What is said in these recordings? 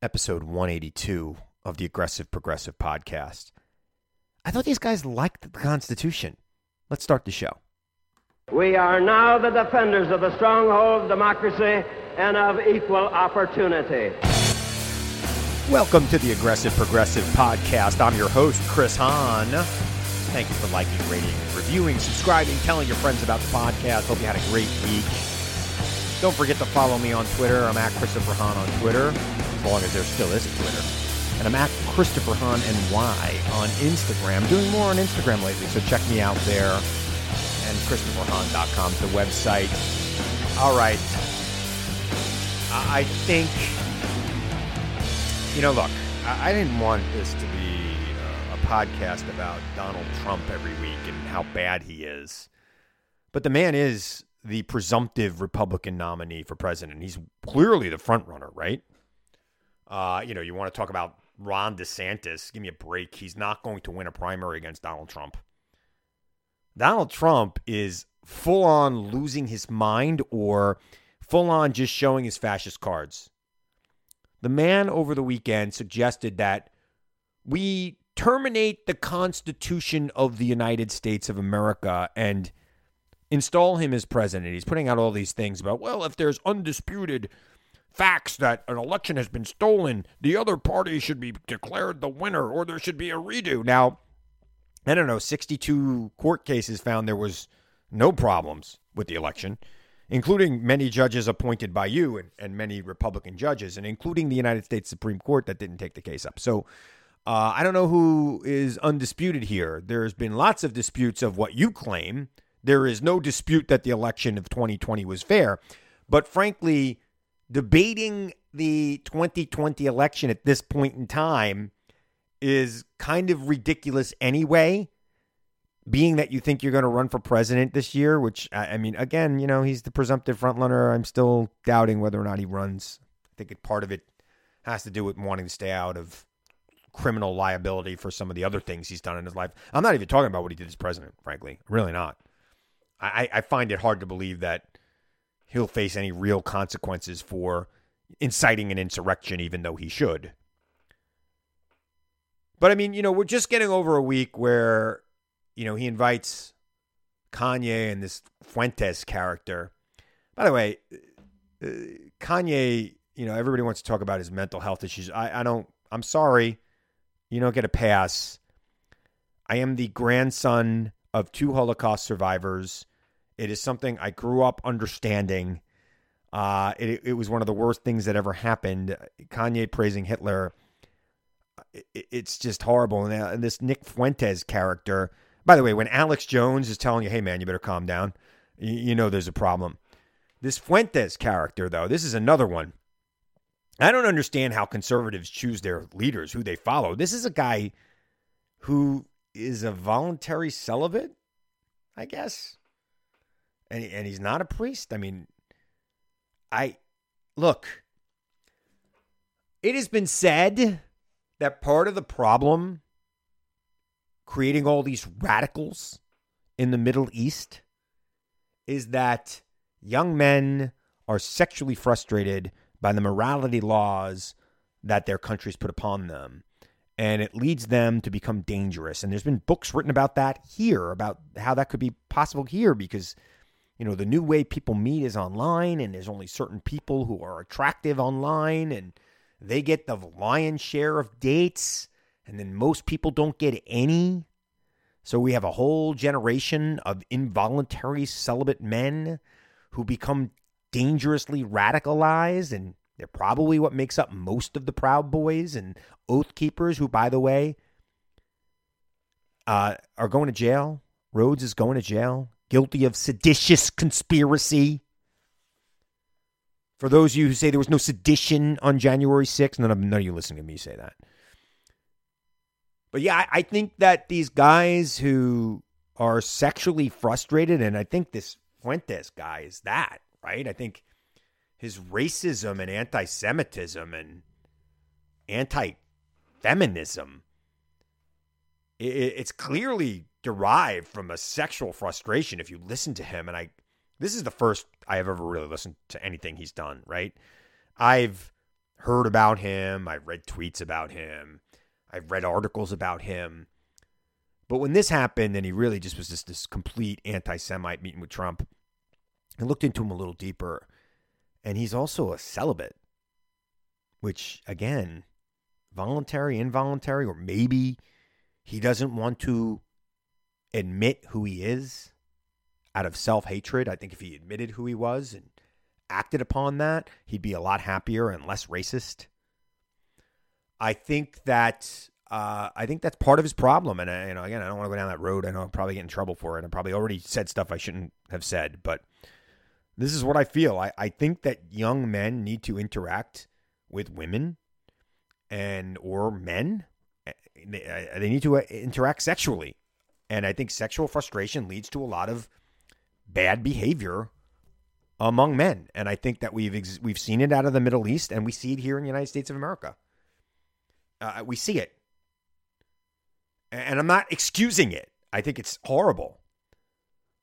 Episode 182 of the Aggressive Progressive podcast. I thought these guys liked the Constitution. Let's start the show. We are now the defenders of the stronghold of democracy and of equal opportunity. Welcome to the Aggressive Progressive podcast. I'm your host, Chris Hahn. Thank you for liking, rating, reviewing, subscribing, telling your friends about the podcast. Hope you had a great week. Don't forget to follow me on Twitter. I'm at Christopher Hahn on Twitter, as long as there still is a Twitter. And I'm at Christopher Hahn NY on Instagram. Doing more on Instagram lately, so check me out there. And ChristopherHahn.com is the website. All right. I think, you know, look, I didn't want this to be uh, a podcast about Donald Trump every week and how bad he is. But the man is the presumptive Republican nominee for president. He's clearly the front runner, right? Uh, you know, you want to talk about Ron DeSantis. Give me a break. He's not going to win a primary against Donald Trump. Donald Trump is full on losing his mind or full on just showing his fascist cards. The man over the weekend suggested that we terminate the Constitution of the United States of America and install him as president. He's putting out all these things about, well, if there's undisputed facts that an election has been stolen, the other party should be declared the winner or there should be a redo. Now, I don't know, 62 court cases found there was no problems with the election, including many judges appointed by you and, and many Republican judges, and including the United States Supreme Court that didn't take the case up. So uh, I don't know who is undisputed here. There's been lots of disputes of what you claim. There is no dispute that the election of 2020 was fair. But frankly, debating the 2020 election at this point in time is kind of ridiculous anyway. Being that you think you're going to run for president this year, which I mean, again, you know, he's the presumptive frontrunner. I'm still doubting whether or not he runs. I think it, part of it has to do with wanting to stay out of criminal liability for some of the other things he's done in his life. I'm not even talking about what he did as president, frankly. Really not. I, I find it hard to believe that he'll face any real consequences for inciting an insurrection, even though he should. But I mean, you know, we're just getting over a week where, you know, he invites Kanye and this Fuentes character. By the way, uh, Kanye, you know, everybody wants to talk about his mental health issues. I, I don't, I'm sorry. You don't get a pass. I am the grandson of two Holocaust survivors. It is something I grew up understanding. Uh, it, it was one of the worst things that ever happened. Kanye praising Hitler. It, it's just horrible. And, uh, and this Nick Fuentes character, by the way, when Alex Jones is telling you, hey, man, you better calm down, you, you know there's a problem. This Fuentes character, though, this is another one. I don't understand how conservatives choose their leaders, who they follow. This is a guy who is a voluntary celibate, I guess and and he's not a priest. I mean, I look. It has been said that part of the problem creating all these radicals in the Middle East is that young men are sexually frustrated by the morality laws that their countries put upon them. And it leads them to become dangerous. And there's been books written about that here, about how that could be possible here, because you know, the new way people meet is online, and there's only certain people who are attractive online, and they get the lion's share of dates, and then most people don't get any. So we have a whole generation of involuntary celibate men who become dangerously radicalized, and they're probably what makes up most of the Proud Boys and Oath Keepers, who, by the way, uh, are going to jail. Rhodes is going to jail, guilty of seditious conspiracy. For those of you who say there was no sedition on January 6th, none of, none of you listening to me say that. But yeah, I, I think that these guys who are sexually frustrated, and I think this Fuentes guy is that, right? I think his racism and anti Semitism and anti feminism, it's clearly derived from a sexual frustration if you listen to him. And I, this is the first I have ever really listened to anything he's done, right? I've heard about him, I've read tweets about him, I've read articles about him. But when this happened and he really just was just this complete anti Semite meeting with Trump, I looked into him a little deeper and he's also a celibate, which, again, voluntary, involuntary, or maybe he doesn't want to admit who he is out of self hatred. I think if he admitted who he was and acted upon that, he'd be a lot happier and less racist. I think that uh, I think that's part of his problem. And uh, you know, again, I don't want to go down that road. I know I'll probably get in trouble for it. I probably already said stuff I shouldn't have said, but this is what I feel. I, I think that young men need to interact with women and or men. Eh, they, eh, they need to uh, interact sexually. And I think sexual frustration leads to a lot of bad behavior among men. And I think that we've ex- we've seen it out of the Middle East and we see it here in the United States of America. Uh, we see it. And I'm not excusing it. I think it's horrible.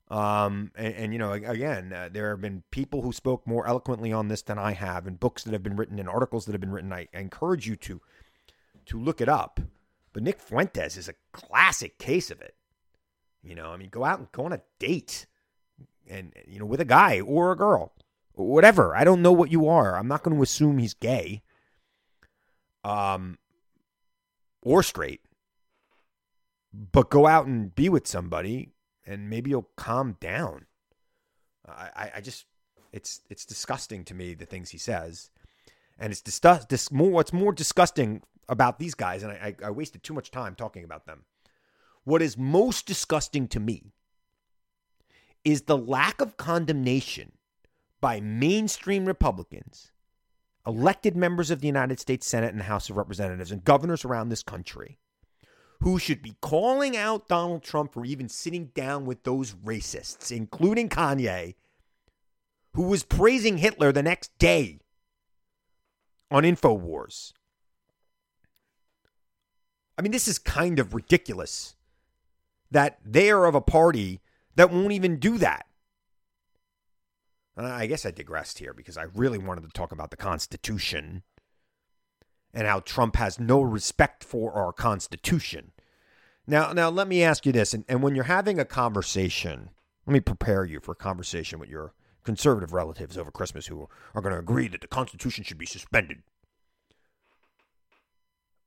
Um, and, and, you know, again, uh, there have been people who spoke more eloquently on this than I have, and books that have been written, and articles that have been written. I, encourage you to to look it up. But Nick Fuentes is a classic case of it. You know, I mean, go out and go on a date, and you know, with a guy or a girl, or whatever. I don't know what you are. I'm not going to assume he's gay, um, or straight. But go out and be with somebody and maybe you'll calm down. I, I just it's it's disgusting to me the things he says, and it's disgust dis, more. What's more disgusting about these guys, and I, I, I wasted too much time talking about them. What is most disgusting to me is the lack of condemnation by mainstream Republicans, elected members of the United States Senate and House of Representatives, and governors around this country who should be calling out Donald Trump for even sitting down with those racists, including Kanye, who was praising Hitler the next day on InfoWars. I mean, this is kind of ridiculous that they are of a party that won't even do that. I guess I digressed here because I really wanted to talk about the Constitution and how Trump has no respect for our Constitution. Now, now let me ask you this, and, and when you're having a conversation, let me prepare you for a conversation with your conservative relatives over Christmas who are going to agree that the Constitution should be suspended.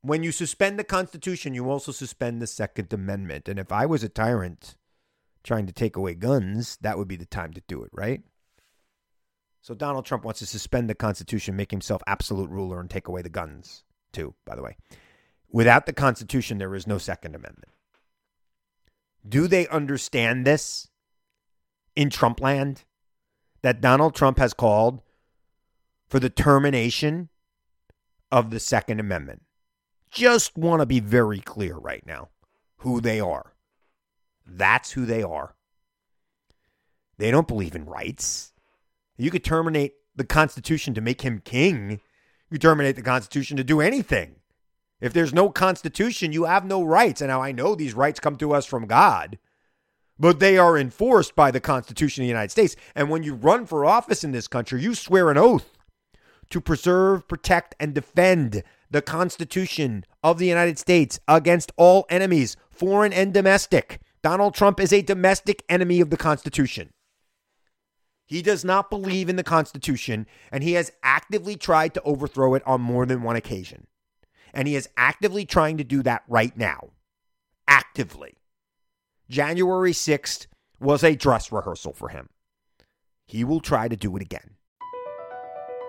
When you suspend the Constitution, you also suspend the Second Amendment. And if I was a tyrant trying to take away guns, that would be the time to do it, right? So Donald Trump wants to suspend the Constitution, make himself absolute ruler, and take away the guns, too, by the way. Without the Constitution, there is no Second Amendment. Do they understand this in Trump land? That Donald Trump has called for the termination of the Second Amendment. Just want to be very clear right now who they are. That's who they are. They don't believe in rights. You could terminate the Constitution to make him king. You terminate the Constitution to do anything. If there's no Constitution, you have no rights. And now I know these rights come to us from God, but they are enforced by the Constitution of the United States. And when you run for office in this country, you swear an oath to preserve, protect, and defend the Constitution of the United States against all enemies, foreign and domestic. Donald Trump is a domestic enemy of the Constitution. He does not believe in the Constitution, and he has actively tried to overthrow it on more than one occasion. And he is actively trying to do that right now. Actively. January 6th was a dress rehearsal for him. He will try to do it again.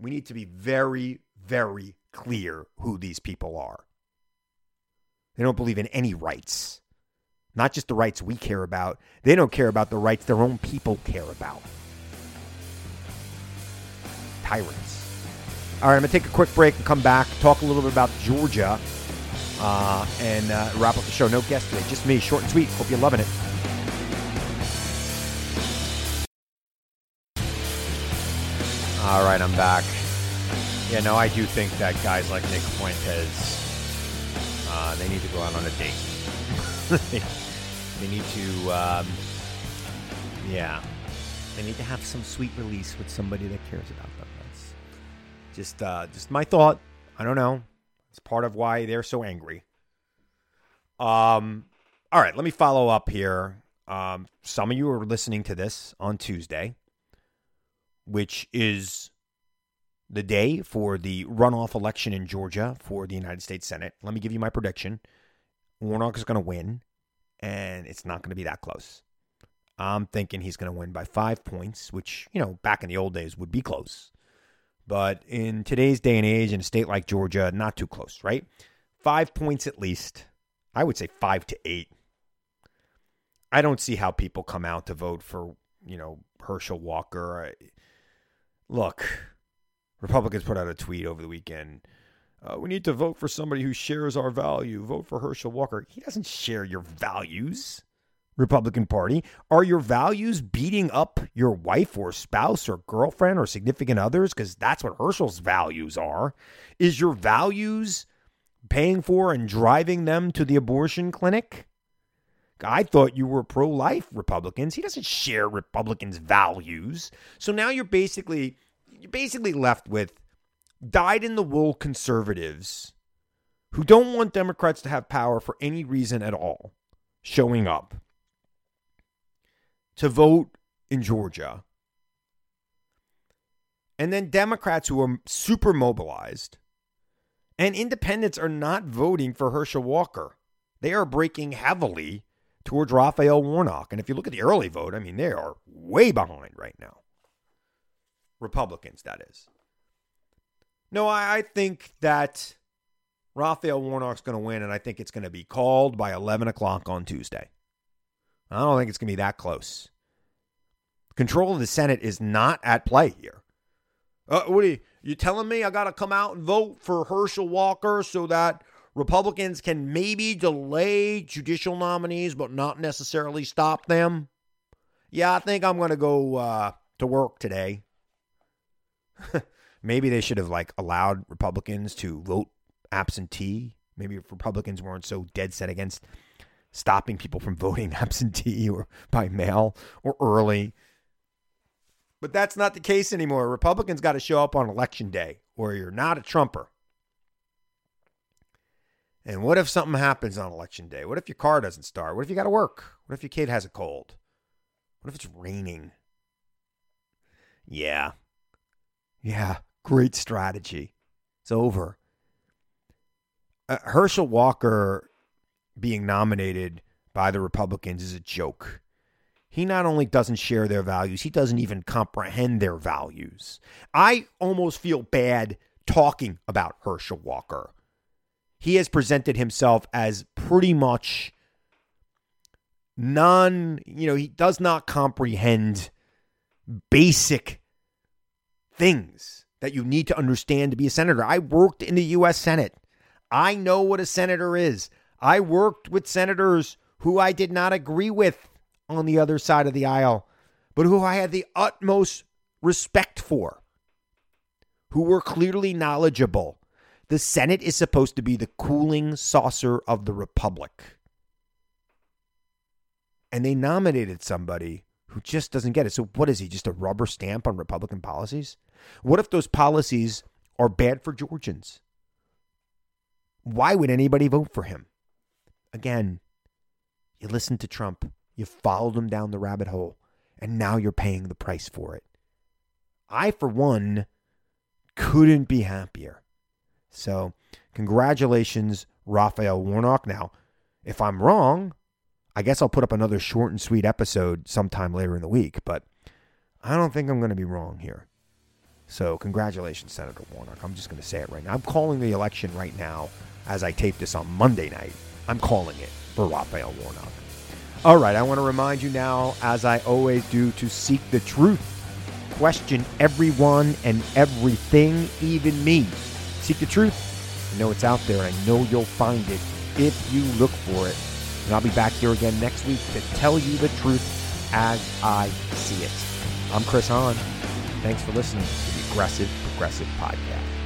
We need to be very, very clear who these people are. They don't believe in any rights, not just the rights we care about. They don't care about the rights their own people care about. Tyrants. All right, I'm going to take a quick break and come back, talk a little bit about Georgia, uh, and uh, wrap up the show. No guest today, just me, short and sweet. Hope you're loving it. All right, I'm back. Yeah, no, I do think that guys like Nick Fuentes, uh, they need to go out on a date. they, need to, um, yeah, they need to have some sweet release with somebody that cares about them. That's just, uh, just my thought. I don't know. It's part of why they're so angry. Um, all right, let me follow up here. Um, some of you are listening to this on Tuesday, which is the day for the runoff election in Georgia for the United States Senate. Let me give you my prediction. Warnock is going to win, and it's not going to be that close. I'm thinking he's going to win by five points, which, you know, back in the old days would be close. But in today's day and age, in a state like Georgia, not too close, right? Five points at least. I would say five to eight. I don't see how people come out to vote for, you know, Herschel Walker. Look, Republicans put out a tweet over the weekend. Uh, we need to vote for somebody who shares our value. Vote for Herschel Walker. He doesn't share your values, Republican Party. Are your values beating up your wife or spouse or girlfriend or significant others? Because that's what Herschel's values are. Is your values paying for and driving them to the abortion clinic? I thought you were pro life Republicans. He doesn't share Republicans' values. So now you're basically you're basically left with dyed in the wool conservatives who don't want Democrats to have power for any reason at all showing up to vote in Georgia. And then Democrats who are super mobilized and independents are not voting for Herschel Walker. They are breaking heavily towards Raphael Warnock. And if you look at the early vote, I mean, they are way behind right now. Republicans, that is. No, I, I think that Raphael Warnock's going to win, and I think it's going to be called by 11 o'clock on Tuesday. I don't think it's going to be that close. Control of the Senate is not at play here. Uh, what are you, you telling me I got to come out and vote for Herschel Walker so that Republicans can maybe delay judicial nominees but not necessarily stop them? Yeah, I think I'm going to go uh, to work today. Maybe they should have like allowed Republicans to vote absentee. Maybe if Republicans weren't so dead set against stopping people from voting absentee or by mail or early. But that's not the case anymore. Republicans got to show up on election day or you're not a Trumper. And what if something happens on election day? What if your car doesn't start? What if you got to work? What if your kid has a cold? What if it's raining? Yeah, yeah, great strategy. It's over. Uh, Herschel Walker being nominated by the Republicans is a joke. He not only doesn't share their values, he doesn't even comprehend their values. I almost feel bad talking about Herschel Walker. He has presented himself as pretty much non, you know, he does not comprehend basic things that you need to understand to be a senator. I worked in the U.S. Senate. I know what a senator is. I worked with senators who I did not agree with on the other side of the aisle, but who I had the utmost respect for, who were clearly knowledgeable. The Senate is supposed to be the cooling saucer of the Republic. And they nominated somebody who just doesn't get it. So, what is he? Just a rubber stamp on Republican policies? What if those policies are bad for Georgians? Why would anybody vote for him? Again, you listened to Trump, you followed him down the rabbit hole, and now you're paying the price for it. I, for one, couldn't be happier. So, congratulations, Raphael Warnock. Now, if I'm wrong, I guess I'll put up another short and sweet episode sometime later in the week, but I don't think I'm going to be wrong here. So, congratulations, Senator Warnock. I'm just going to say it right now. I'm calling the election right now as I tape this on Monday night. I'm calling it for Raphael Warnock. All right, I want to remind you now, as I always do, to seek the truth. Question everyone and everything, even me. Seek the truth. I know it's out there, I know you'll find it if you look for it. And I'll be back here again next week to tell you the truth as I see it. I'm Chris Hahn. Thanks for listening to the Aggressive Progressive Podcast.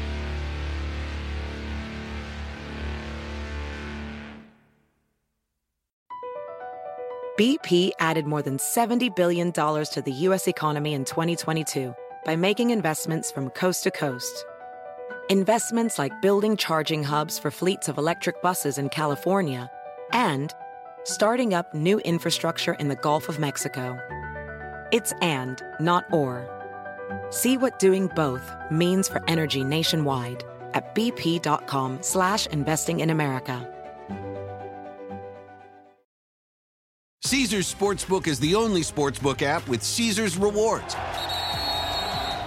BP added more than $70 billion to the U.S. economy in 2022 by making investments from coast to coast. Investments like building charging hubs for fleets of electric buses in California and starting up new infrastructure in the Gulf of Mexico. It's and, not or. See what doing both means for energy nationwide at bp.com slash investing in America. Caesars Sportsbook is the only sportsbook app with Caesars rewards.